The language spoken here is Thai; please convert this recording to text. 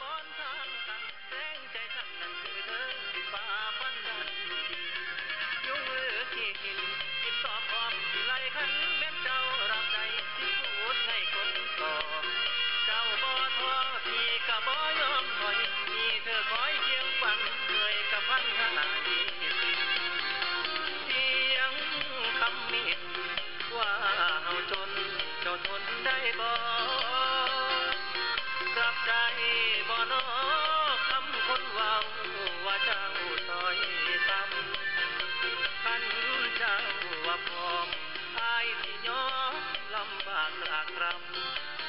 บอนทานกันแรงใจฉันนั้นเธอที่ฝ่าฟันกันยุ่งหรือขี้หินกิตอบออมที่ไรขันแม่นเจ้ารับใจที่พูดให้คนต่อ เจ้าบ่ทอที่กะบ่ยมถอยมีเธอคอยเคียงฝันเคยกะพันหาดีเสียงคำมิดว่าเฮาจนเจ้าทนได้บ่ บ่นอคำคนว่าว่าเจ้าซอยคำคันเจ้าว่าพร้อมที่ยอมลำบากลากรำ